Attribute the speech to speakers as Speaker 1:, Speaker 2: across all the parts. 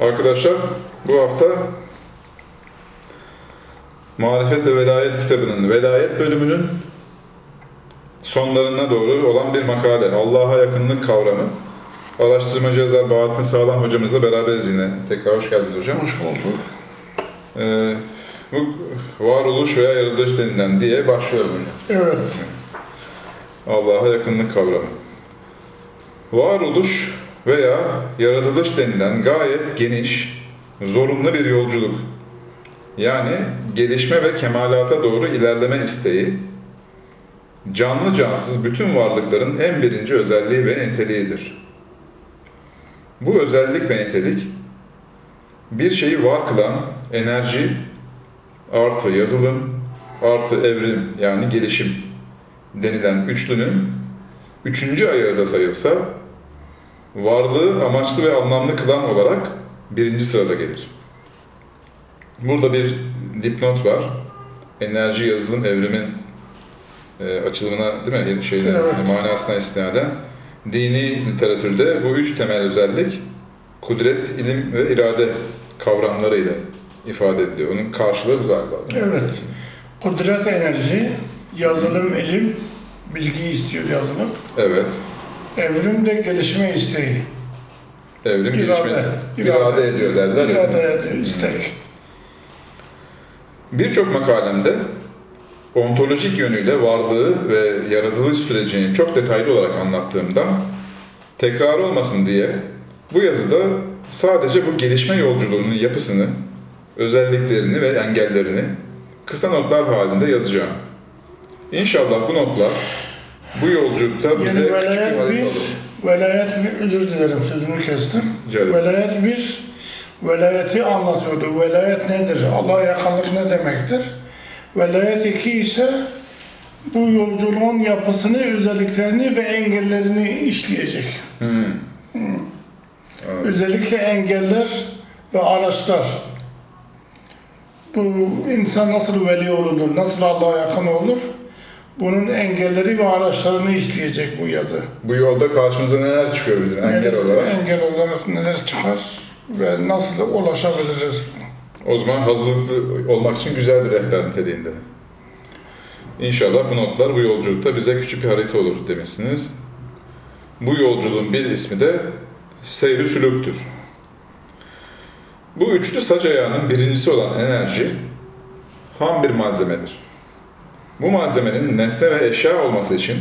Speaker 1: Arkadaşlar bu hafta Marifet ve Velayet kitabının Velayet bölümünün sonlarına doğru olan bir makale. Allah'a yakınlık kavramı. Araştırmacı yazar Bahattin Sağlam hocamızla beraberiz yine. Tekrar hoş geldiniz hocam.
Speaker 2: Hoş bulduk.
Speaker 1: Ee, bu varoluş veya yaratılış denilen diye başlıyorum hocam.
Speaker 2: Evet.
Speaker 1: Allah'a yakınlık kavramı. Varoluş veya yaratılış denilen gayet geniş, zorunlu bir yolculuk. Yani gelişme ve kemalata doğru ilerleme isteği, canlı cansız bütün varlıkların en birinci özelliği ve niteliğidir. Bu özellik ve nitelik, bir şeyi var kılan enerji artı yazılım artı evrim yani gelişim denilen üçlünün üçüncü ayağı da sayılsa varlığı amaçlı ve anlamlı kılan olarak birinci sırada gelir. Burada bir dipnot var. Enerji yazılım evrimin e, açılımına değil mi şeyle
Speaker 2: Evet.
Speaker 1: manasına istinaden dini literatürde bu üç temel özellik kudret, ilim ve irade kavramlarıyla ifade ediliyor. Onun karşılığı bu galiba.
Speaker 2: Evet. Kudret enerji, yazılım ilim, bilgi istiyor yazılım.
Speaker 1: Evet.
Speaker 2: Evrim de gelişme isteği.
Speaker 1: Evrim
Speaker 2: İrade,
Speaker 1: gelişmesi.
Speaker 2: irade.
Speaker 1: İrade ediyor derler.
Speaker 2: İrade ediyor, istek.
Speaker 1: Birçok makalemde ontolojik yönüyle varlığı ve yaratılış sürecini çok detaylı olarak anlattığımda tekrar olmasın diye bu yazıda sadece bu gelişme yolculuğunun yapısını, özelliklerini ve engellerini kısa notlar halinde yazacağım. İnşallah bu notlar bu yolculukta bize
Speaker 2: Yani
Speaker 1: küçük bir
Speaker 2: velayet
Speaker 1: harita
Speaker 2: bir,
Speaker 1: olur.
Speaker 2: velayet bir, özür dilerim sözünü kestim.
Speaker 1: Ederim.
Speaker 2: Velayet bir, velayeti anlatıyordu. Velayet nedir? Allah'a yakınlık ne demektir? Velayet iki ise bu yolculuğun yapısını, özelliklerini ve engellerini işleyecek.
Speaker 1: Hmm. Evet.
Speaker 2: Özellikle engeller ve araçlar. Bu insan nasıl veli olunur, nasıl Allah'a yakın olur? Bunun engelleri ve araçlarını işleyecek bu yazı.
Speaker 1: Bu yolda karşımıza neler çıkıyor bizim engel
Speaker 2: Neler-
Speaker 1: olarak?
Speaker 2: Engel olarak neler çıkar ve nasıl ulaşabiliriz?
Speaker 1: O zaman hazırlıklı olmak için güzel bir rehber niteliğinde. İnşallah bu notlar bu yolculukta bize küçük bir harita olur demişsiniz. Bu yolculuğun bir ismi de seyri sülüktür. Bu üçlü sac ayağının birincisi olan enerji ham bir malzemedir. Bu malzemenin nesne ve eşya olması için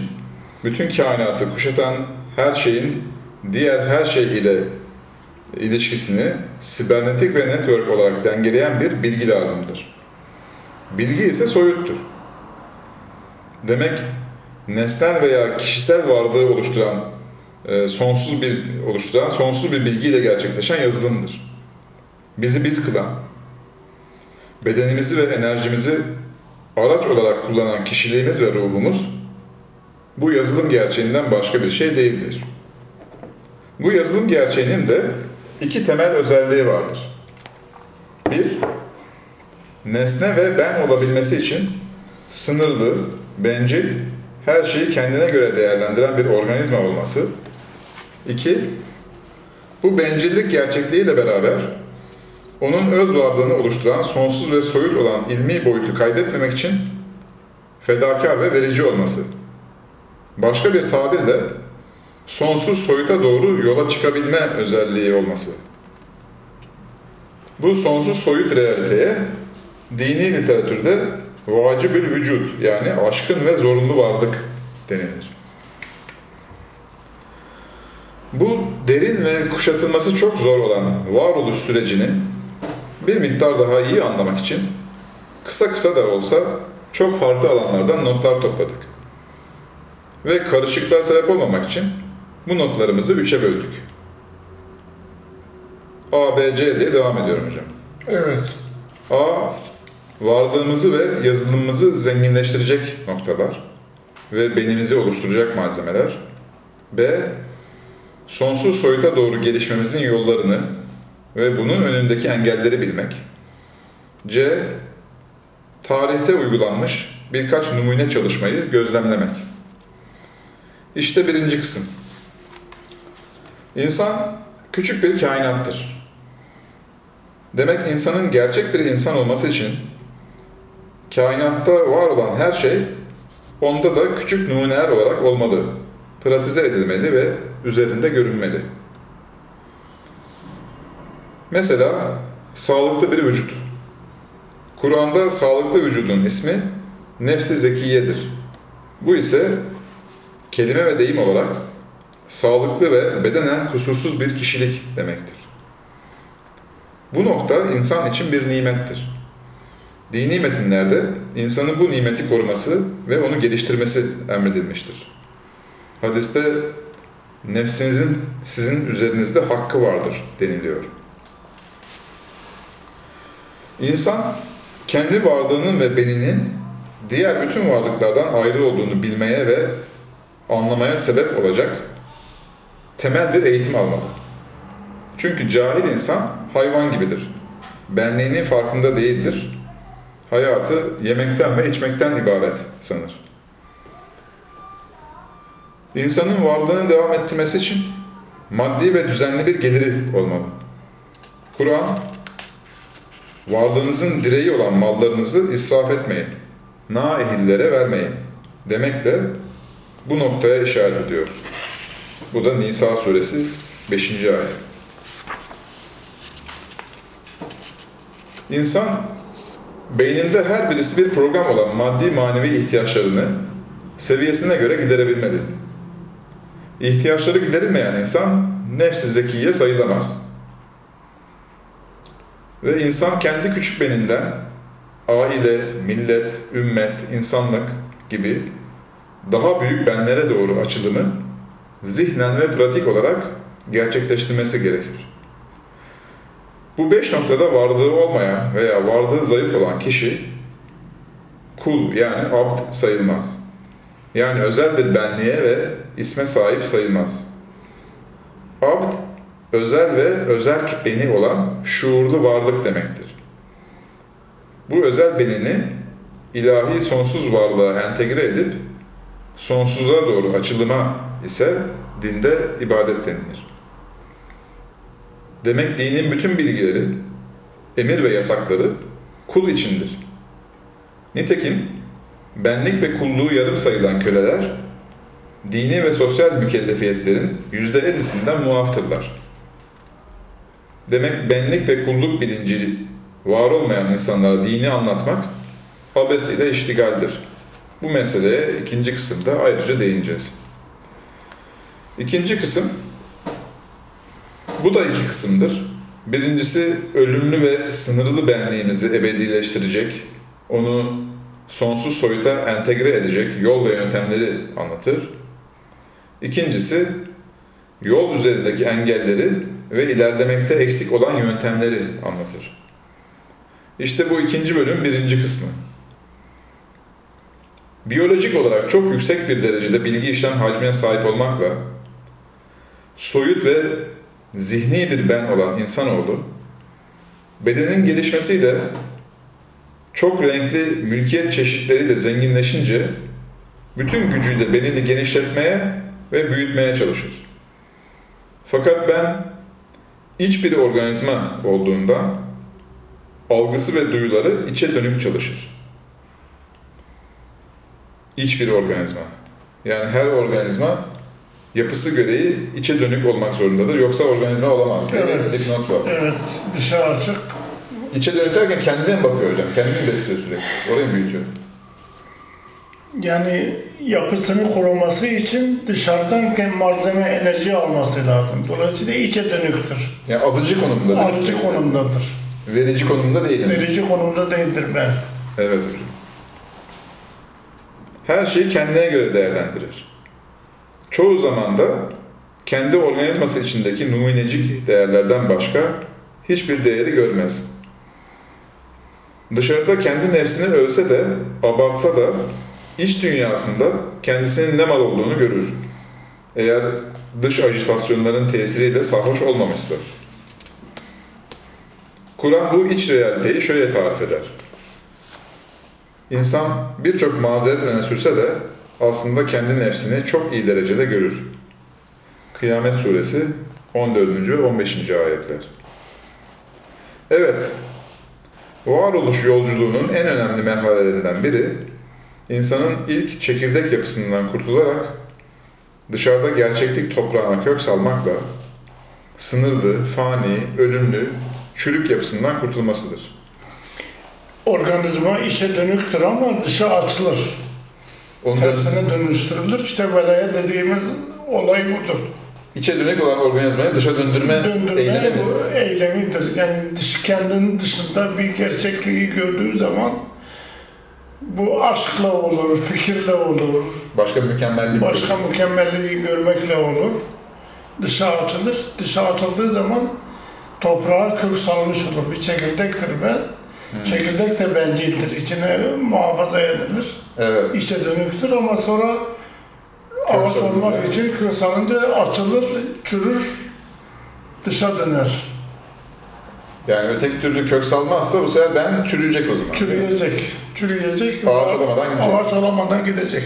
Speaker 1: bütün kainatı kuşatan her şeyin diğer her şey ile ilişkisini sibernetik ve network olarak dengeleyen bir bilgi lazımdır. Bilgi ise soyuttur. Demek nesnel veya kişisel varlığı oluşturan e, sonsuz bir oluşturan sonsuz bir bilgiyle gerçekleşen yazılımdır. Bizi biz kılan, bedenimizi ve enerjimizi araç olarak kullanan kişiliğimiz ve ruhumuz bu yazılım gerçeğinden başka bir şey değildir. Bu yazılım gerçeğinin de iki temel özelliği vardır. Bir, nesne ve ben olabilmesi için sınırlı, bencil, her şeyi kendine göre değerlendiren bir organizma olması. İki, bu bencillik gerçekliğiyle beraber onun öz varlığını oluşturan sonsuz ve soyut olan ilmi boyutu kaybetmemek için fedakar ve verici olması. Başka bir tabirle sonsuz soyuta doğru yola çıkabilme özelliği olması. Bu sonsuz soyut realiteye dini literatürde vacibül vücut yani aşkın ve zorunlu varlık denilir. Bu derin ve kuşatılması çok zor olan varoluş sürecini bir miktar daha iyi anlamak için kısa kısa da olsa çok farklı alanlardan notlar topladık. Ve karışıklığa sebep olmamak için bu notlarımızı üçe böldük. A, B, C diye devam ediyorum hocam.
Speaker 2: Evet.
Speaker 1: A, varlığımızı ve yazılımımızı zenginleştirecek noktalar ve benimizi oluşturacak malzemeler. B, sonsuz soyuta doğru gelişmemizin yollarını ve bunun önündeki engelleri bilmek. C, tarihte uygulanmış birkaç numune çalışmayı gözlemlemek. İşte birinci kısım. İnsan küçük bir kainattır. Demek insanın gerçek bir insan olması için kainatta var olan her şey onda da küçük numuneler olarak olmalı, pratize edilmeli ve üzerinde görünmeli. Mesela sağlıklı bir vücut. Kur'an'da sağlıklı vücudun ismi nefsi zekiyedir. Bu ise kelime ve deyim olarak sağlıklı ve bedenen kusursuz bir kişilik demektir. Bu nokta insan için bir nimettir. Dini metinlerde insanın bu nimeti koruması ve onu geliştirmesi emredilmiştir. Hadiste nefsinizin sizin üzerinizde hakkı vardır deniliyor. İnsan kendi varlığının ve beninin diğer bütün varlıklardan ayrı olduğunu bilmeye ve anlamaya sebep olacak temel bir eğitim almalı. Çünkü cahil insan hayvan gibidir. Benliğinin farkında değildir. Hayatı yemekten ve içmekten ibaret sanır. İnsanın varlığını devam ettirmesi için maddi ve düzenli bir geliri olmalı. Kur'an, varlığınızın direği olan mallarınızı israf etmeyin, naehillere vermeyin demekle bu noktaya işaret ediyor. Bu da Nisa suresi 5. ayet. İnsan beyninde her birisi bir program olan maddi manevi ihtiyaçlarını seviyesine göre giderebilmeli. İhtiyaçları giderilmeyen insan nefsi zekiye sayılamaz. Ve insan kendi küçük beninden aile, millet, ümmet, insanlık gibi daha büyük benlere doğru açılımı zihnen ve pratik olarak gerçekleştirmesi gerekir. Bu beş noktada varlığı olmayan veya varlığı zayıf olan kişi kul yani abd sayılmaz. Yani özel bir benliğe ve isme sahip sayılmaz. Abd, özel ve özel beni olan şuurlu varlık demektir. Bu özel benini ilahi sonsuz varlığa entegre edip sonsuza doğru açılıma ise dinde ibadet denilir. Demek dinin bütün bilgileri, emir ve yasakları kul içindir. Nitekim benlik ve kulluğu yarım sayılan köleler, dini ve sosyal mükellefiyetlerin yüzde ellisinden muaftırlar. Demek benlik ve kulluk bilinci var olmayan insanlara dini anlatmak abes ile iştigaldir. Bu meseleye ikinci kısımda ayrıca değineceğiz. İkinci kısım, bu da iki kısımdır. Birincisi ölümlü ve sınırlı benliğimizi ebedileştirecek, onu sonsuz soyuta entegre edecek yol ve yöntemleri anlatır. İkincisi, yol üzerindeki engelleri ve ilerlemekte eksik olan yöntemleri anlatır. İşte bu ikinci bölüm birinci kısmı. Biyolojik olarak çok yüksek bir derecede bilgi işlem hacmine sahip olmakla soyut ve zihni bir ben olan insanoğlu bedenin gelişmesiyle çok renkli mülkiyet çeşitleriyle zenginleşince bütün gücüyle benini genişletmeye ve büyütmeye çalışır. Fakat ben iç bir organizma olduğunda algısı ve duyuları içe dönük çalışır. İç bir organizma. Yani her organizma yapısı gereği içe dönük olmak zorundadır. Yoksa organizma olamaz.
Speaker 2: Evet.
Speaker 1: Bir not var.
Speaker 2: Evet, dışa açık.
Speaker 1: İçe dönük derken kendine mi bakıyor hocam? Kendini besliyor sürekli. Orayı büyütüyor.
Speaker 2: Yani yapısını koruması için dışarıdan malzeme enerji alması lazım. Dolayısıyla içe dönüktür.
Speaker 1: Yani alıcı konumunda. değil.
Speaker 2: Alıcı konumdadır.
Speaker 1: Verici konumda değil.
Speaker 2: Verici konumda değildir ben.
Speaker 1: Evet hocam. Her şeyi kendine göre değerlendirir. Çoğu zaman da kendi organizması içindeki numunecik değerlerden başka hiçbir değeri görmez. Dışarıda kendi nefsini övse de, abartsa da iç dünyasında kendisinin ne mal olduğunu görür. Eğer dış ajitasyonların tesiriyle sarhoş olmamışsa. Kur'an bu iç realiteyi şöyle tarif eder. İnsan birçok mazeret öne sürse de aslında kendi nefsini çok iyi derecede görür. Kıyamet Suresi 14. ve 15. ayetler. Evet, varoluş yolculuğunun en önemli merhalelerinden biri, insanın ilk çekirdek yapısından kurtularak dışarıda gerçeklik toprağına kök salmakla sınırlı, fani, ölümlü, çürük yapısından kurtulmasıdır.
Speaker 2: Organizma içe dönüktür ama dışa açılır.
Speaker 1: Onların
Speaker 2: Tersine dönüştürülür. İşte velayet dediğimiz olay budur.
Speaker 1: içe dönük olan organizmayı dışa döndürme,
Speaker 2: Döndürme
Speaker 1: eylemi
Speaker 2: eylemidir. Yani dış, kendinin dışında bir gerçekliği gördüğü zaman bu aşkla olur, fikirle olur,
Speaker 1: Başka mükemmellik.
Speaker 2: başka mükemmelliği görmekle olur. Dışa açılır. Dışa açıldığı zaman toprağa kök salmış olur. Bir çekirdektir be. Çekirdek de bencildir. İçine muhafaza edilir.
Speaker 1: Evet.
Speaker 2: İçe dönüktür ama sonra ağaç olmak için kök salınca açılır, çürür, dışa döner.
Speaker 1: Yani öteki türlü kök salmazsa bu sefer ben çürüyecek o zaman.
Speaker 2: Çürüyecek, çürüyecek.
Speaker 1: Ağaç olamadan gidecek.
Speaker 2: Ağaç olamadan gidecek.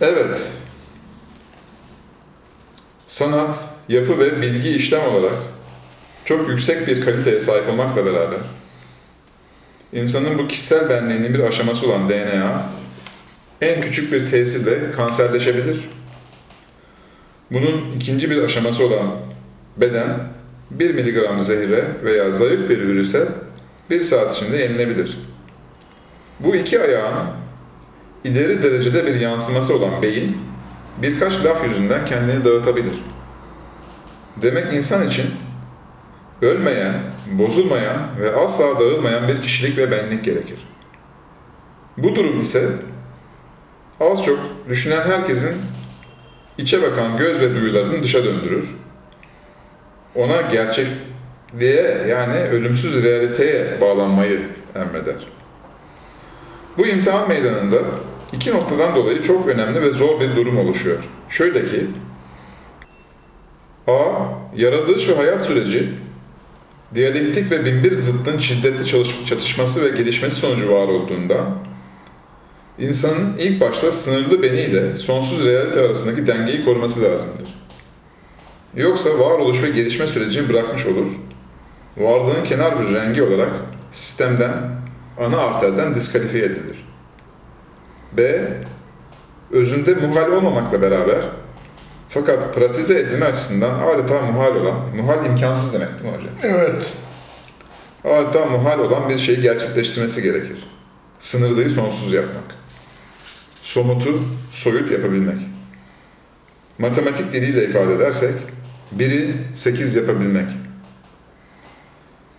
Speaker 1: Evet. Sanat, yapı ve bilgi işlem olarak çok yüksek bir kaliteye sahip olmakla beraber insanın bu kişisel benliğinin bir aşaması olan DNA en küçük bir tesirle kanserleşebilir. Bunun ikinci bir aşaması olan beden 1 miligram zehre veya zayıf bir virüse bir saat içinde yenilebilir. Bu iki ayağın ileri derecede bir yansıması olan beyin birkaç laf yüzünden kendini dağıtabilir. Demek insan için ölmeyen, bozulmayan ve asla dağılmayan bir kişilik ve benlik gerekir. Bu durum ise az çok düşünen herkesin içe bakan göz ve duyularını dışa döndürür. Ona gerçekliğe yani ölümsüz realiteye bağlanmayı emreder. Bu imtihan meydanında iki noktadan dolayı çok önemli ve zor bir durum oluşuyor. Şöyle ki, A. Yaratılış ve hayat süreci, diyalektik ve binbir zıttın şiddetli çatışması ve gelişmesi sonucu var olduğunda, insanın ilk başta sınırlı beniyle sonsuz realite arasındaki dengeyi koruması lazımdır. Yoksa varoluş ve gelişme sürecini bırakmış olur, varlığın kenar bir rengi olarak sistemden, ana arterden diskalifiye edilir. B. Özünde muhal olmamakla beraber fakat pratize edilme açısından adeta muhal olan, muhal imkansız demek değil mi hocam?
Speaker 2: Evet,
Speaker 1: Adeta muhal olan bir şeyi gerçekleştirmesi gerekir. Sınırlıyı sonsuz yapmak. Somutu soyut yapabilmek. Matematik diliyle ifade edersek, biri 8 yapabilmek.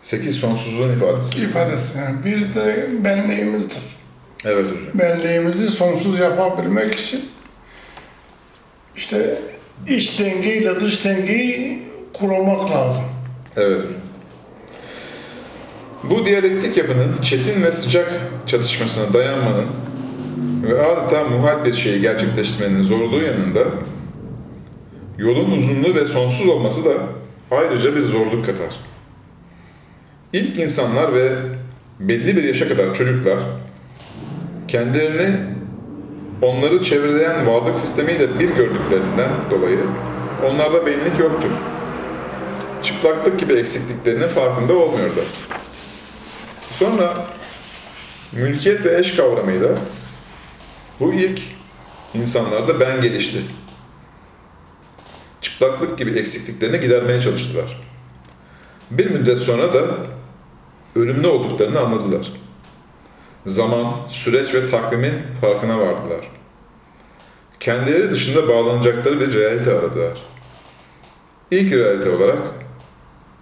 Speaker 1: 8 sonsuzluğun ifadesi.
Speaker 2: ifadesi. Yani bir de benliğimizdir.
Speaker 1: Evet hocam.
Speaker 2: Benliğimizi sonsuz yapabilmek için işte iç dengeyle dış dengeyi kurmak lazım.
Speaker 1: Evet hocam. Bu diyalektik yapının çetin ve sıcak çatışmasına dayanmanın ve adeta muhal bir şeyi gerçekleştirmenin zorluğu yanında yolun uzunluğu ve sonsuz olması da ayrıca bir zorluk katar. İlk insanlar ve belli bir yaşa kadar çocuklar kendilerini onları çevreleyen varlık sistemiyle bir gördüklerinden dolayı onlarda benlik yoktur. Çıplaklık gibi eksikliklerinin farkında olmuyorlar. Sonra mülkiyet ve eş kavramıyla bu ilk insanlarda ben gelişti. Çıplaklık gibi eksikliklerini gidermeye çalıştılar. Bir müddet sonra da ölümlü olduklarını anladılar. Zaman, süreç ve takvimin farkına vardılar. Kendileri dışında bağlanacakları bir realite aradılar. İlk realite olarak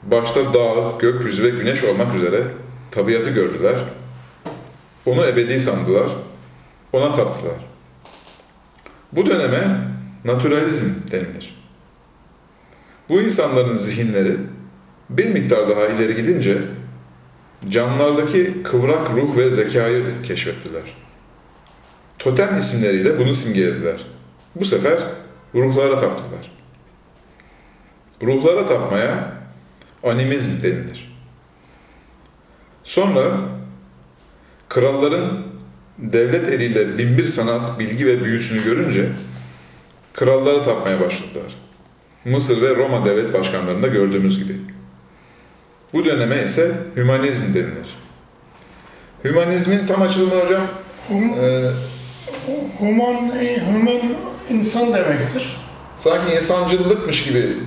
Speaker 1: başta dağ, gökyüzü ve güneş olmak üzere tabiatı gördüler. Onu ebedi sandılar. Ona taptılar. Bu döneme naturalizm denilir. Bu insanların zihinleri bir miktar daha ileri gidince canlılardaki kıvrak ruh ve zekayı keşfettiler. Totem isimleriyle bunu simgelediler. Bu sefer ruhlara taptılar. Ruhlara tapmaya animizm denilir. Sonra kralların devlet eliyle binbir sanat, bilgi ve büyüsünü görünce krallara tapmaya başladılar. Mısır ve Roma devlet başkanlarında gördüğümüz gibi. Bu döneme ise hümanizm denilir. Hümanizmin tam açılımı hocam,
Speaker 2: Hum,
Speaker 1: e,
Speaker 2: human, human insan demektir.
Speaker 1: sanki insancılıkmış gibi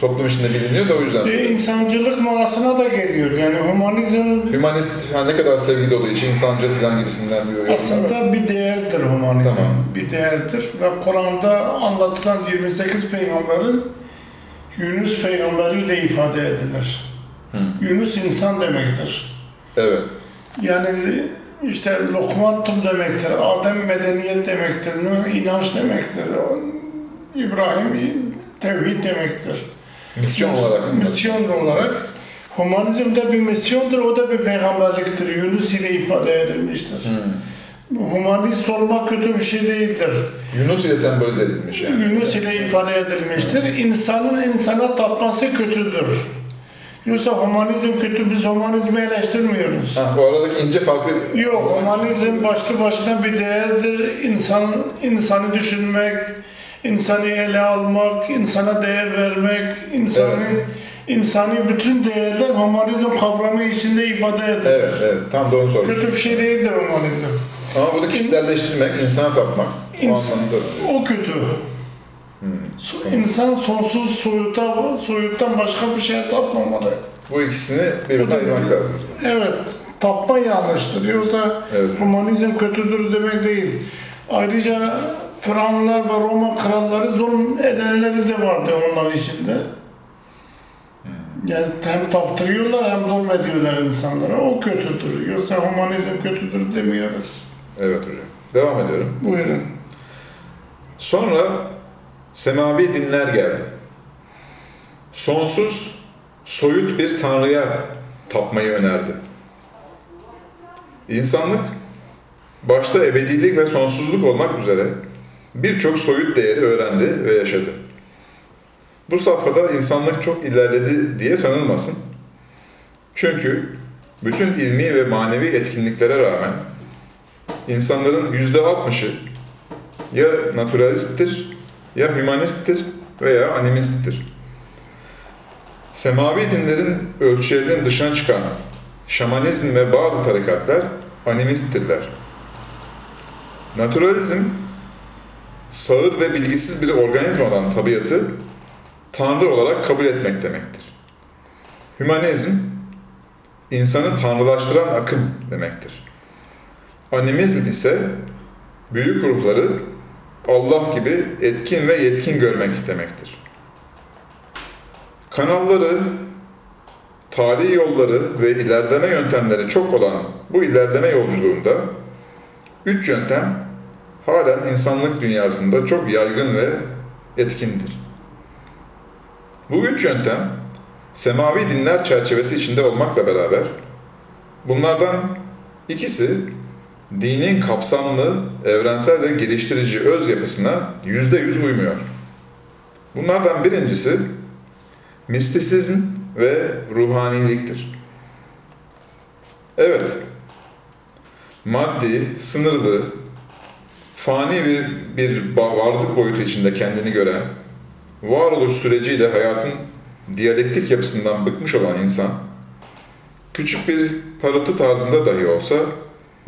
Speaker 1: toplum içinde biliniyor da o yüzden
Speaker 2: E, insancılık manasına da geliyor. Yani humanizm
Speaker 1: Hümanist ha, ne kadar sevgi dolu için insancıl falan gibisinden diyor.
Speaker 2: aslında bir değerdir humanizm.
Speaker 1: Tamam.
Speaker 2: Bir değerdir ve Kur'an'da anlatılan 28 peygamberin Yunus peygamberiyle ifade edilir. Yunus insan demektir.
Speaker 1: Evet,
Speaker 2: Yani işte Lokman tum demektir, Adem medeniyet demektir, Nuh inanç demektir, İbrahim tevhid demektir.
Speaker 1: Misyon olarak.
Speaker 2: Misyon olarak. Humanizm de bir misyondur, o da bir peygamberliktir. Yunus ile ifade edilmiştir.
Speaker 1: Hmm.
Speaker 2: Humanist olmak kötü bir şey değildir.
Speaker 1: Yunus ile sembolize edilmiş yani.
Speaker 2: Yunus ile ifade edilmiştir. İnsanın insana tapması kötüdür. Yoksa humanizm kötü, biz humanizmi eleştirmiyoruz.
Speaker 1: Ha, bu aradaki ince farkı...
Speaker 2: Yok, humanizm başlı başına bir değerdir. İnsan, insanı düşünmek, insanı ele almak, insana değer vermek, insanı, insani bütün değerler humanizm kavramı içinde ifade eder.
Speaker 1: Evet, evet. Tam da onu sormuştum.
Speaker 2: Kötü bir şey değildir humanizm.
Speaker 1: Ama bunu kişiselleştirmek, insana tapmak. O
Speaker 2: İns-
Speaker 1: anlamda.
Speaker 2: O kötü. So- İnsan sonsuz soyuta, soyuttan başka bir şeye tapmamalı.
Speaker 1: Bu ikisini birbirinden ayırmak lazım.
Speaker 2: Evet, tapma yanlıştır. Yoksa
Speaker 1: Evet.
Speaker 2: humanizm kötüdür demek değil. Ayrıca Firavunlar ve Roma kralları zulüm edenleri de vardı onlar içinde. Yani hem taptırıyorlar hem zulmediyorlar insanlara. O kötüdür. Yoksa humanizm kötüdür demiyoruz.
Speaker 1: Evet hocam. Devam ediyorum.
Speaker 2: Buyurun.
Speaker 1: Sonra semavi dinler geldi. Sonsuz, soyut bir tanrıya tapmayı önerdi. İnsanlık, başta ebedilik ve sonsuzluk olmak üzere birçok soyut değeri öğrendi ve yaşadı. Bu safhada insanlık çok ilerledi diye sanılmasın. Çünkü bütün ilmi ve manevi etkinliklere rağmen insanların yüzde altmışı ya naturalisttir, ya hümanisttir veya animisttir. Semavi dinlerin ölçülerinin dışına çıkan şamanizm ve bazı tarikatlar animisttirler. Naturalizm, sağır ve bilgisiz bir organizma olan tabiatı tanrı olarak kabul etmek demektir. Hümanizm, insanı tanrılaştıran akım demektir. Animizm ise büyük ruhları Allah gibi etkin ve yetkin görmek demektir. Kanalları, tarihi yolları ve ilerleme yöntemleri çok olan bu ilerleme yolculuğunda üç yöntem halen insanlık dünyasında çok yaygın ve etkindir. Bu üç yöntem semavi dinler çerçevesi içinde olmakla beraber bunlardan ikisi dinin kapsamlı, evrensel ve geliştirici öz yapısına yüzde yüz uymuyor. Bunlardan birincisi mistisizm ve ruhaniliktir. Evet, maddi, sınırlı, fani bir, bir varlık boyutu içinde kendini gören, varoluş süreciyle hayatın diyalektik yapısından bıkmış olan insan, küçük bir parıltı tarzında dahi olsa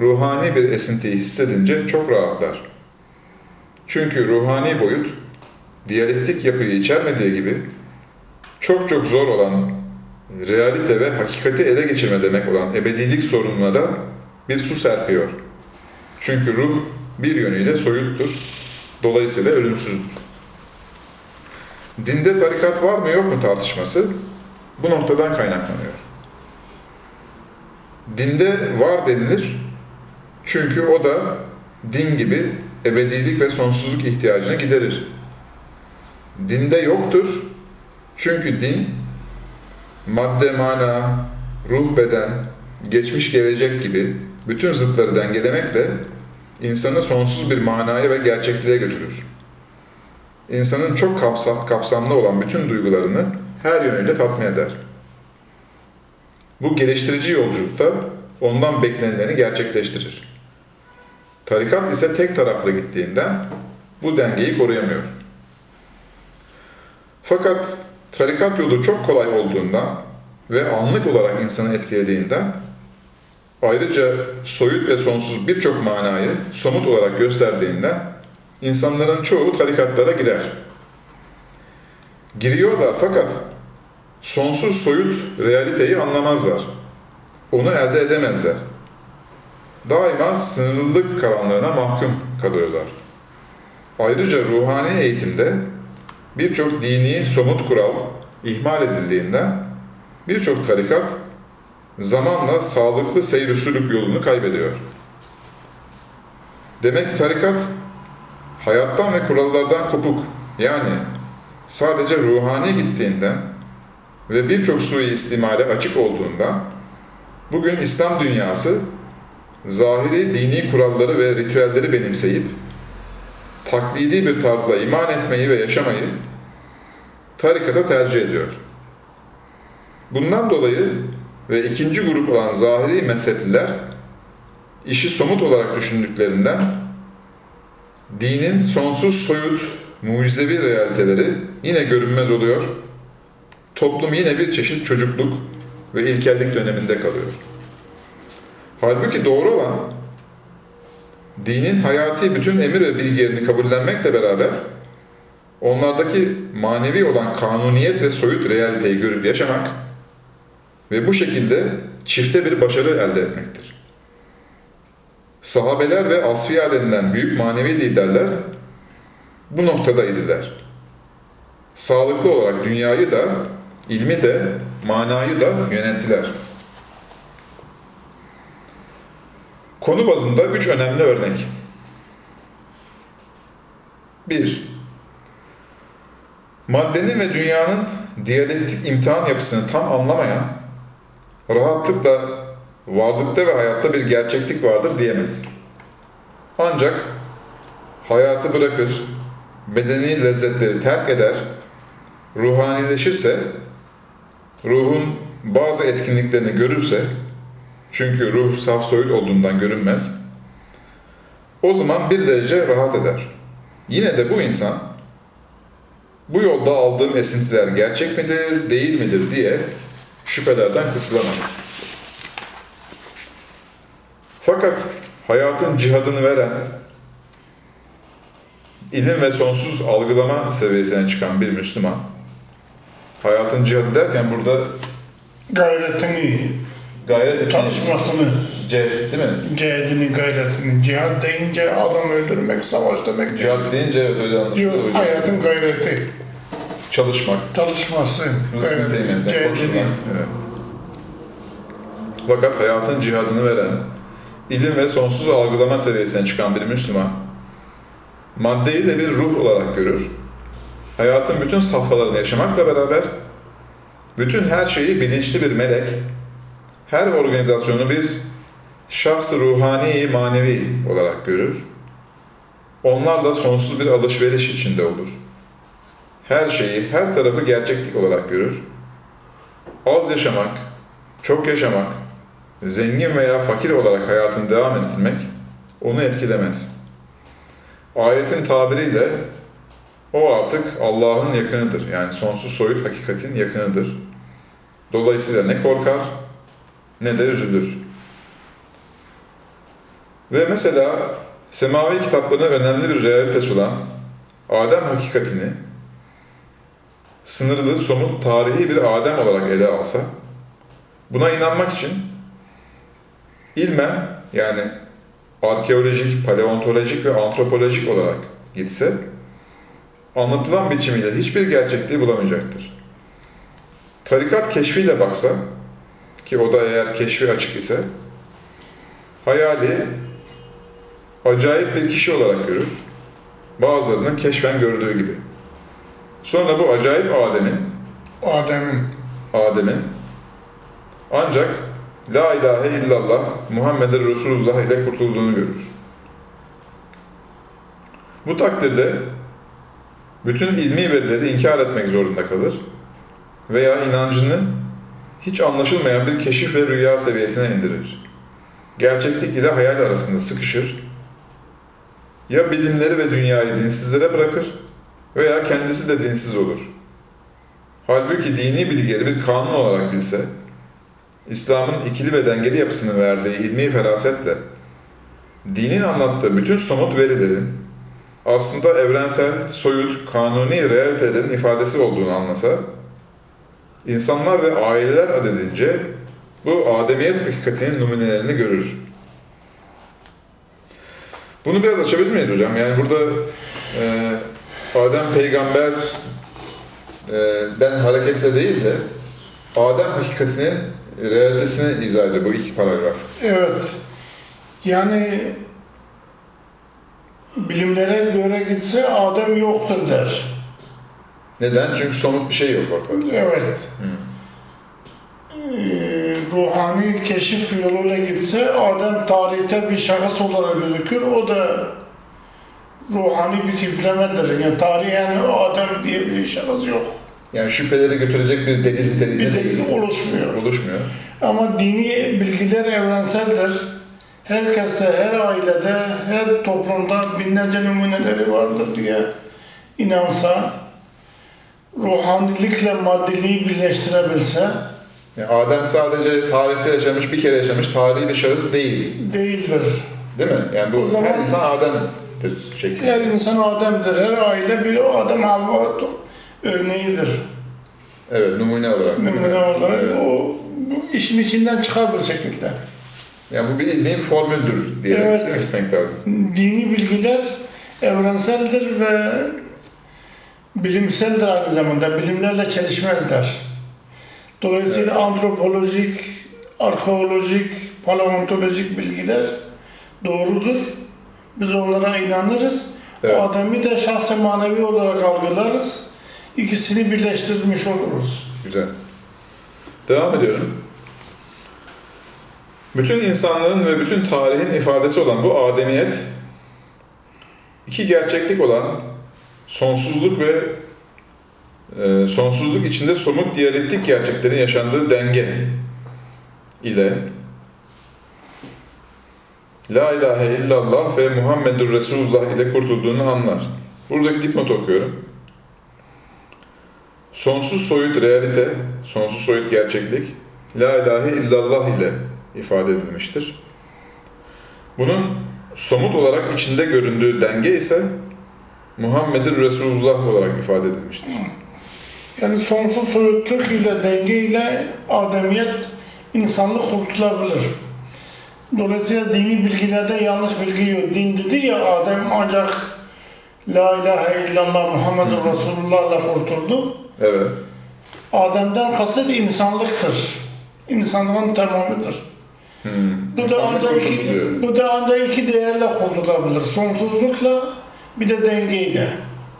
Speaker 1: ruhani bir esintiyi hissedince çok rahatlar. Çünkü ruhani boyut, diyalektik yapıyı içermediği gibi çok çok zor olan realite ve hakikati ele geçirme demek olan ebedilik sorununa da bir su serpiyor. Çünkü ruh bir yönüyle soyuttur, dolayısıyla ölümsüzdür. Dinde tarikat var mı yok mu tartışması bu noktadan kaynaklanıyor. Dinde var denilir çünkü o da din gibi ebedilik ve sonsuzluk ihtiyacını giderir. Dinde yoktur çünkü din madde, mana, ruh, beden, geçmiş, gelecek gibi bütün zıtları dengelemekle insanı sonsuz bir manaya ve gerçekliğe götürür. İnsanın çok kapsam, kapsamlı olan bütün duygularını her yönüyle tatmin eder. Bu geliştirici yolculukta ondan beklenileni gerçekleştirir. Tarikat ise tek taraflı gittiğinden bu dengeyi koruyamıyor. Fakat tarikat yolu çok kolay olduğundan ve anlık olarak insanı etkilediğinden ayrıca soyut ve sonsuz birçok manayı somut olarak gösterdiğinden insanların çoğu tarikatlara girer. Giriyorlar fakat sonsuz soyut realiteyi anlamazlar. Onu elde edemezler. Daima sınırlılık karanlığına mahkum kalıyorlar. Ayrıca ruhani eğitimde birçok dini somut kural ihmal edildiğinden birçok tarikat zamanla sağlıklı seyir sülük yolunu kaybediyor. Demek tarikat hayattan ve kurallardan kopuk yani sadece ruhani gittiğinden ve birçok suistimale açık olduğundan bugün İslam dünyası zahiri dini kuralları ve ritüelleri benimseyip taklidi bir tarzda iman etmeyi ve yaşamayı tarikata tercih ediyor. Bundan dolayı ve ikinci grup olan zahiri mezhepliler işi somut olarak düşündüklerinden dinin sonsuz soyut mucizevi realiteleri yine görünmez oluyor. Toplum yine bir çeşit çocukluk ve ilkellik döneminde kalıyor. Halbuki doğru olan dinin hayati bütün emir ve bilgilerini kabullenmekle beraber onlardaki manevi olan kanuniyet ve soyut realiteyi görüp yaşamak ve bu şekilde çifte bir başarı elde etmektir. Sahabeler ve asfiya denilen büyük manevi liderler bu noktada idiler. Sağlıklı olarak dünyayı da, ilmi de, manayı da yönettiler. Konu bazında üç önemli örnek. 1. Maddenin ve dünyanın diyalektik imtihan yapısını tam anlamayan, rahatlıkla varlıkta ve hayatta bir gerçeklik vardır diyemez. Ancak hayatı bırakır, bedeni lezzetleri terk eder, ruhanileşirse, ruhun bazı etkinliklerini görürse, çünkü ruh saf soyut olduğundan görünmez, o zaman bir derece rahat eder. Yine de bu insan, bu yolda aldığım esintiler gerçek midir, değil midir diye şüphelerden kurtulamaz. Fakat hayatın cihadını veren, ilim ve sonsuz algılama seviyesine çıkan bir Müslüman, hayatın cihadı derken burada
Speaker 2: Gayretini,
Speaker 1: gayret
Speaker 2: çalışmasını,
Speaker 1: cehd değil mi?
Speaker 2: cehidini, gayretini. Cihad deyince adam öldürmek, savaş demek.
Speaker 1: Cihad deyince öyle anlaşılıyor.
Speaker 2: Yok, hayatın gayreti,
Speaker 1: Çalışmak,
Speaker 2: çalışması,
Speaker 1: koşturmak. Evet. Fakat hayatın cihadını veren, ilim ve sonsuz algılama seviyesine çıkan bir Müslüman, maddeyi de bir ruh olarak görür. Hayatın bütün safhalarını yaşamakla beraber, bütün her şeyi bilinçli bir melek, her organizasyonu bir şahs ruhani, manevi olarak görür. Onlarla sonsuz bir alışveriş içinde olur. Her şeyi, her tarafı gerçeklik olarak görür. Az yaşamak, çok yaşamak, zengin veya fakir olarak hayatını devam ettirmek onu etkilemez. Ayetin tabiriyle o artık Allah'ın yakınıdır. Yani sonsuz soyut hakikatin yakınıdır. Dolayısıyla ne korkar ne de üzülür. Ve mesela semavi kitaplarına önemli bir realitesi olan Adem hakikatini sınırlı, somut, tarihi bir Adem olarak ele alsa, buna inanmak için ilmen yani arkeolojik, paleontolojik ve antropolojik olarak gitse, anlatılan biçimiyle hiçbir gerçekliği bulamayacaktır. Tarikat keşfiyle baksa, ki o da eğer keşfi açık ise, hayali acayip bir kişi olarak görür. Bazılarının keşfen gördüğü gibi. Sonra bu acayip Adem'in,
Speaker 2: Adem'in
Speaker 1: Adem'in ancak La ilahe illallah Muhammed Resulullah ile kurtulduğunu görür. Bu takdirde bütün ilmi verileri inkar etmek zorunda kalır veya inancını hiç anlaşılmayan bir keşif ve rüya seviyesine indirir. Gerçeklik ile hayal arasında sıkışır. Ya bilimleri ve dünyayı dinsizlere bırakır veya kendisi de dinsiz olur. Halbuki dini bilgileri bir kanun olarak bilse, İslam'ın ikili ve dengeli yapısını verdiği ilmi ferasetle, dinin anlattığı bütün somut verilerin aslında evrensel, soyut, kanuni realitelerin ifadesi olduğunu anlasa, insanlar ve aileler adedince bu ademiyet hakikatinin numunelerini görür. Bunu biraz açabilir miyiz hocam? Yani burada e, Adem peygamber e, den hareketle değil de Adem hakikatinin realitesini izah ediyor bu iki paragraf.
Speaker 2: Evet. Yani bilimlere göre gitse Adem yoktur der.
Speaker 1: Neden? Çünkü somut bir şey yok ortada.
Speaker 2: Evet. Ee, ruhani keşif yoluyla gitse Adem tarihte bir şahıs olarak gözükür. O da ruhani bir tiplemedir. Yani tarihen Adem diye bir şahıs yok.
Speaker 1: Yani şüpheleri götürecek bir delil
Speaker 2: Bir
Speaker 1: niteliğinde
Speaker 2: delil
Speaker 1: değil.
Speaker 2: oluşmuyor.
Speaker 1: Oluşmuyor.
Speaker 2: Ama dini bilgiler evrenseldir. Herkeste, her ailede, her toplumda binlerce numuneleri vardır diye inansa, ruhanilikle maddiliği birleştirebilse
Speaker 1: Yani Adem sadece tarihte yaşamış, bir kere yaşamış tarihi bir şahıs değil.
Speaker 2: değildir.
Speaker 1: Değil mi? Yani bu
Speaker 2: O zaman-
Speaker 1: her insan Adem'dir şeklinde.
Speaker 2: Her insan Adem'dir, her aile bir Adem Havva örneğidir.
Speaker 1: Evet, numune olarak.
Speaker 2: Numune olarak
Speaker 1: Evet.
Speaker 2: o bu işin içinden çıkar bir şekilde.
Speaker 1: Yani bu bir ilmi bir formüldür diye
Speaker 2: Evet.
Speaker 1: evet. gitmek lazım.
Speaker 2: Dini bilgiler evrenseldir ve bilimseldir aynı zamanda. Bilimlerle çelişmezler. Dolayısıyla antropolojik, arkeolojik, paleontolojik bilgiler doğrudur. Biz onlara inanırız.
Speaker 1: Evet.
Speaker 2: Adem'i de şahsen manevi olarak algılarız. İkisini birleştirmiş oluruz.
Speaker 1: Güzel. Devam ediyorum. Bütün insanlığın ve bütün tarihin ifadesi olan bu ademiyet, iki gerçeklik olan sonsuzluk ve e, sonsuzluk içinde somut diyalektik gerçeklerin yaşandığı denge ile La ilahe illallah ve Muhammedur Resulullah ile kurtulduğunu anlar. Buradaki dipnotu okuyorum. Sonsuz soyut realite, sonsuz soyut gerçeklik, La ilahe illallah ile ifade edilmiştir. Bunun somut olarak içinde göründüğü denge ise Muhammedur Resulullah olarak ifade edilmiştir.
Speaker 2: Yani sonsuz soyutluk ile denge ile ademiyet insanlık kurtulabilir. Dolayısıyla dini bilgilerde yanlış bilgi yok. Din dedi ya Adem ancak La ilahe illallah Muhammedur Resulullah ile kurtuldu.
Speaker 1: Evet,
Speaker 2: Adem'den kasıt insanlıktır. İnsanlığın tamamıdır.
Speaker 1: hmm.
Speaker 2: Bu da
Speaker 1: kurtuldu
Speaker 2: iki, bu da ancak iki değerle kurtulabilir. Sonsuzlukla bir de dengeyle.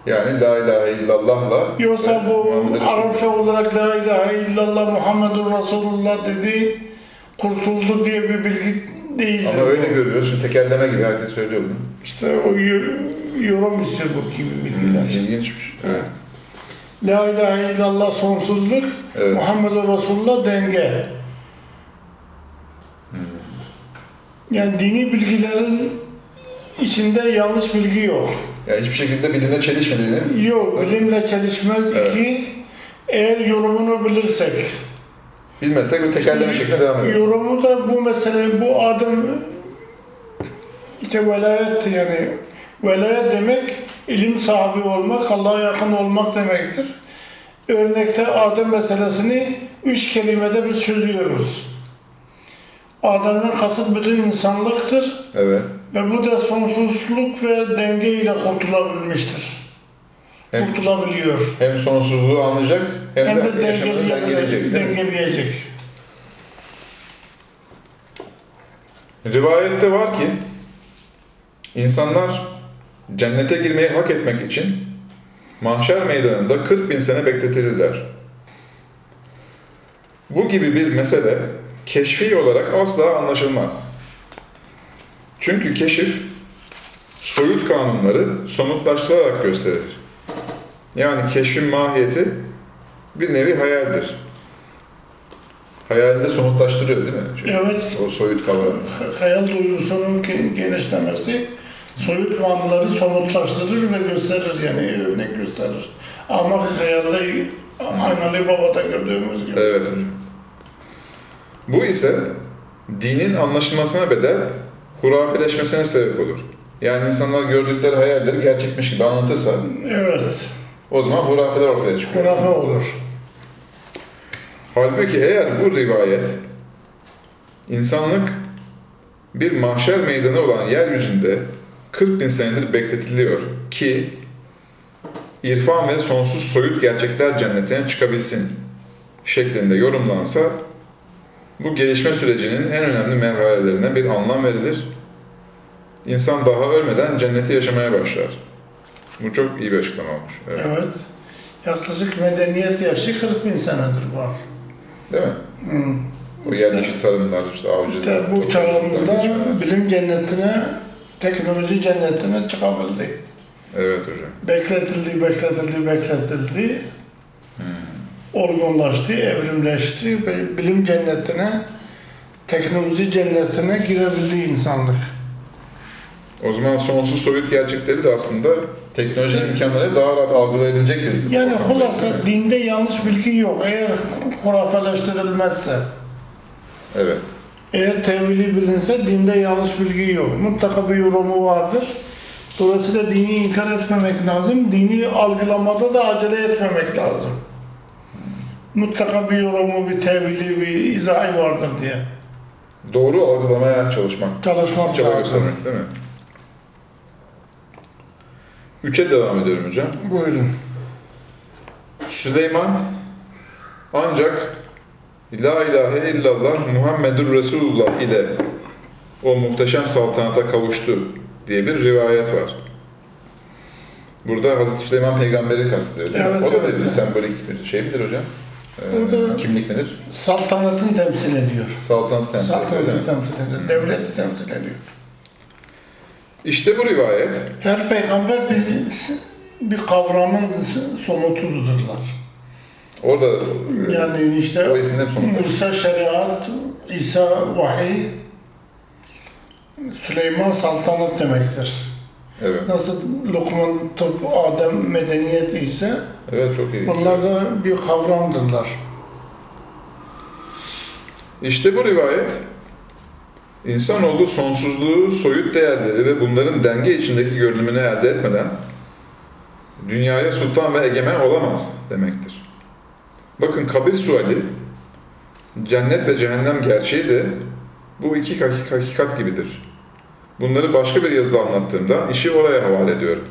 Speaker 1: Yani La ilahe illallah'la
Speaker 2: Yoksa bu Arapça olarak La ilahe illallah Muhammedur Resulullah dedi kurtuldu diye bir bilgi değildir.
Speaker 1: Ama öyle görüyoruz. Şimdi tekerleme gibi herkes söylüyor bunu.
Speaker 2: İşte o yo- yorum istiyor bu gibi bilgiler.
Speaker 1: İlginçmiş. Evet.
Speaker 2: La ilahe illallah sonsuzluk,
Speaker 1: Evet.
Speaker 2: Muhammedur Resulullah denge.
Speaker 1: Hmm.
Speaker 2: Yani dini bilgilerin içinde yanlış bilgi yok.
Speaker 1: Yani hiçbir şekilde bilimle çelişmediğini
Speaker 2: Yok, bilimle çelişmez.
Speaker 1: Evet.
Speaker 2: İki, eğer yorumunu bilirsek.
Speaker 1: Bilmezsek bir tekerleme şeklinde devam ediyor.
Speaker 2: Yorumu da bu mesele, bu adım işte velayet yani velayet demek ilim sahibi olmak, Allah'a yakın olmak demektir. Örnekte Adem meselesini üç kelimede biz çözüyoruz. Adem'in kasıt bütün insanlıktır
Speaker 1: Evet.
Speaker 2: ve bu da sonsuzluk ve denge ile kurtulabilmiştir.
Speaker 1: Hem,
Speaker 2: Kurtulabiliyor.
Speaker 1: hem sonsuzluğu anlayacak hem,
Speaker 2: Hem
Speaker 1: de
Speaker 2: de
Speaker 1: yaşamını dengeleyecek.
Speaker 2: dengeleyecek.
Speaker 1: Rivayette var ki insanlar cennete girmeyi hak etmek için mahşer meydanında 40 bin sene bekletilirler. Bu gibi bir mesele keşfi olarak asla anlaşılmaz. Çünkü keşif soyut kanunları somutlaştırarak gösterir. Yani keşfin mahiyeti bir nevi hayaldir. Hayalinde somutlaştırıyor değil mi? Şey,
Speaker 2: Evet.
Speaker 1: O soyut kavramı.
Speaker 2: hayal duygusunun ge- genişlemesi soyut manları somutlaştırır ve gösterir yani örnek gösterir. Ama hayalde Aynı Ali Baba'da gördüğümüz gibi.
Speaker 1: Evet. Bu ise dinin anlaşılmasına bedel hurafeleşmesine sebep olur. Yani insanlar gördükleri hayalleri gerçekmiş gibi anlatırsa
Speaker 2: Evet.
Speaker 1: O zaman hurafeler ortaya çıkıyor.
Speaker 2: Hurafe olur.
Speaker 1: Halbuki eğer bu rivayet insanlık bir mahşer meydanı olan yeryüzünde 40 bin senedir bekletiliyor ki irfan ve sonsuz soyut gerçekler cennetine çıkabilsin şeklinde yorumlansa bu gelişme sürecinin en önemli merhalelerine bir anlam verilir. İnsan daha ölmeden cenneti yaşamaya başlar. Bu çok iyi bir açıklama olmuş. Evet.
Speaker 2: Evet. Yaklaşık medeniyet yaşı 40 bin senedir var.
Speaker 1: Değil mi?
Speaker 2: Hı.
Speaker 1: Bu yerleşik tarımlar, işte avcılar.
Speaker 2: İşte bu çağımızda bilim cennetine, teknoloji cennetine çıkabildi.
Speaker 1: Evet hocam.
Speaker 2: Bekletildi, bekletildi, bekletildi. Olgunlaştı, evrimleşti ve bilim cennetine, teknoloji cennetine girebildi insanlık.
Speaker 1: O zaman sonsuz soyut gerçekleri de aslında teknolojinin imkanları daha rahat algılayabilecek bir
Speaker 2: Yani hulasa dinde yanlış bilgi yok. Eğer hurafeleştirilmezse,
Speaker 1: Evet.
Speaker 2: eğer tevili bilinse dinde yanlış bilgi yok. Mutlaka bir yorumu vardır. Dolayısıyla dini inkar etmemek lazım. Dini algılamada da acele etmemek lazım. Mutlaka bir yorumu, bir tevili, bir izahı vardır diye.
Speaker 1: Doğru algılamaya çalışmak.
Speaker 2: Çalışmak lazım.
Speaker 1: değil mi? Üçe devam ediyorum hocam.
Speaker 2: Buyurun.
Speaker 1: Süleyman ancak La ilahe illallah Muhammedur Resulullah ile o muhteşem saltanata kavuştu diye bir rivayet var. Burada Hazreti Süleyman peygamberi kastediyor değil mi?
Speaker 2: Evet,
Speaker 1: o da
Speaker 2: evet.
Speaker 1: bir sembolik bir şey midir hocam? Ee,
Speaker 2: Burada-
Speaker 1: kimlik nedir?
Speaker 2: Saltanatını temsil ediyor.
Speaker 1: Saltanatı temsil ediyor.
Speaker 2: Saltanatı temsil ediyor. Devleti temsil ediyor.
Speaker 1: İşte bu rivayet
Speaker 2: Her peygamber bir, bir kavramın somutudurlar.
Speaker 1: orada
Speaker 2: Yani işte
Speaker 1: o somut.
Speaker 2: Musa şeriat, İsa vahiy, Süleyman saltanat demektir.
Speaker 1: Evet.
Speaker 2: Nasıl Lokman tıp, Adem medeniyet ise
Speaker 1: Evet çok iyi.
Speaker 2: bunlar da bir kavramdırlar.
Speaker 1: İşte bu rivayet insanoğlu sonsuzluğu, soyut değerleri ve bunların denge içindeki görünümünü elde etmeden dünyaya sultan ve egemen olamaz demektir. Bakın kabir suali, cennet ve cehennem gerçeği de bu iki hakik- hakikat gibidir. Bunları başka bir yazıda anlattığımda işi oraya havale ediyorum.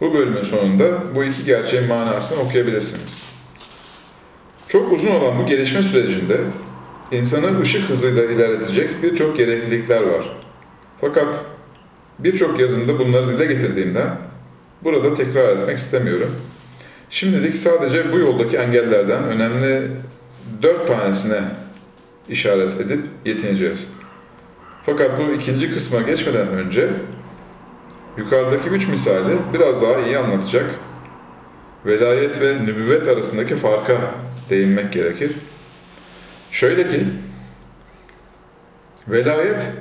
Speaker 1: Bu bölümün sonunda bu iki gerçeğin manasını okuyabilirsiniz. Çok uzun olan bu gelişme sürecinde insanı ışık hızıyla ilerletecek birçok gereklilikler var. Fakat birçok yazımda bunları dile getirdiğimde burada tekrar etmek istemiyorum. Şimdilik sadece bu yoldaki engellerden önemli dört tanesine işaret edip yetineceğiz. Fakat bu ikinci kısma geçmeden önce yukarıdaki üç misali biraz daha iyi anlatacak velayet ve nübüvvet arasındaki farka değinmek gerekir. Şöyle ki, velayet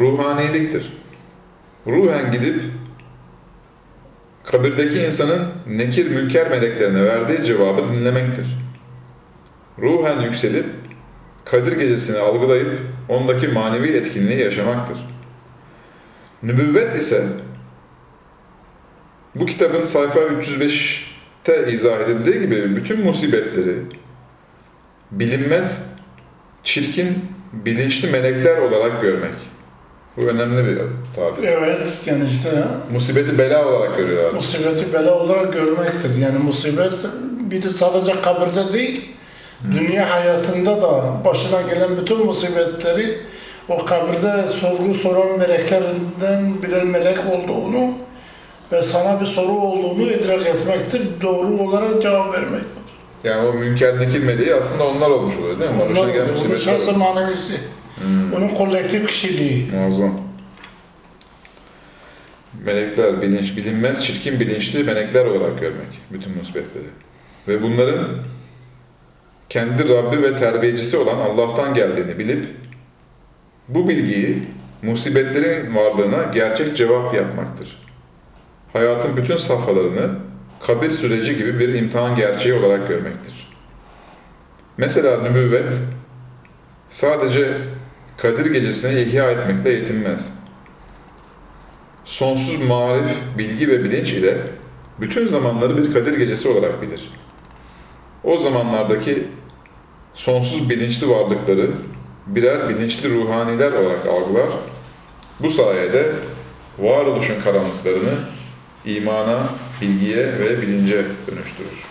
Speaker 1: ruhaniliktir. Ruhen gidip kabirdeki insanın nekir münker meleklerine verdiği cevabı dinlemektir. Ruhen yükselip Kadir gecesini algılayıp ondaki manevi etkinliği yaşamaktır. Nübüvvet ise bu kitabın sayfa 305'te izah edildiği gibi bütün musibetleri, bilinmez, çirkin, bilinçli melekler olarak görmek. Bu önemli bir tabir.
Speaker 2: Evet, yani işte
Speaker 1: Musibeti bela olarak görüyorlar.
Speaker 2: musibeti bela olarak görmektir. Yani musibet bir de sadece kabirde değil, dünya hayatında da başına gelen bütün musibetleri o kabirde sorgu soran meleklerinden birer melek olduğunu ve sana bir soru olduğunu idrak etmektir. Doğru olarak cevap vermektir.
Speaker 1: Yani o münker nekir aslında onlar olmuş oluyor değil mi? Başına
Speaker 2: Onlar,
Speaker 1: gelen
Speaker 2: onun şahsı manevisi. Onun kolektif kişiliği.
Speaker 1: Muazzam. Melekler, bilinç, bilinmez, çirkin bilinçli melekler olarak görmek bütün musibetleri. Ve bunların kendi Rabbi ve terbiyecisi olan Allah'tan geldiğini bilip bu bilgiyi musibetlerin varlığına gerçek cevap yapmaktır. Hayatın bütün safhalarını kabir süreci gibi bir imtihan gerçeği olarak görmektir. Mesela nübüvvet sadece Kadir gecesini ihya etmekle yetinmez. Sonsuz marif, bilgi ve bilinç ile bütün zamanları bir Kadir gecesi olarak bilir. O zamanlardaki sonsuz bilinçli varlıkları birer bilinçli ruhaniler olarak algılar. Bu sayede varoluşun karanlıklarını imana, bilgiye ve bilince dönüştürür.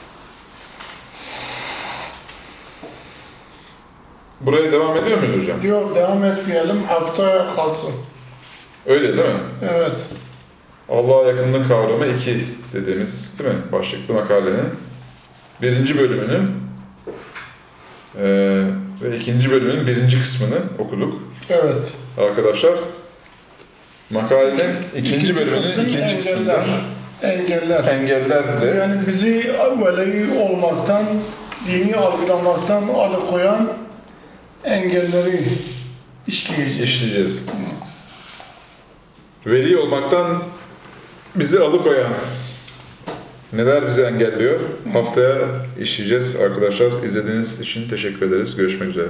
Speaker 1: Buraya devam ediyor muyuz hocam?
Speaker 2: Yok devam etmeyelim. Haftaya kalsın.
Speaker 1: Öyle değil mi?
Speaker 2: Evet.
Speaker 1: Allah'a yakınlık kavramı 2 dediğimiz değil mi? Başlıklı makalenin birinci bölümünün eee, ve ikinci bölümün birinci kısmını okuduk
Speaker 2: Evet.
Speaker 1: arkadaşlar. Makalenin ikinci bölümünün
Speaker 2: kısım
Speaker 1: ikinci kısmında
Speaker 2: Engeller.
Speaker 1: engeller de
Speaker 2: Yani bizi veli olmaktan, dini algılamaktan alıkoyan engelleri işleyeceğiz.
Speaker 1: işleyeceğiz. Veli olmaktan bizi alıkoyan neler bizi engelliyor? Haftaya işleyeceğiz arkadaşlar. İzlediğiniz için teşekkür ederiz. Görüşmek üzere.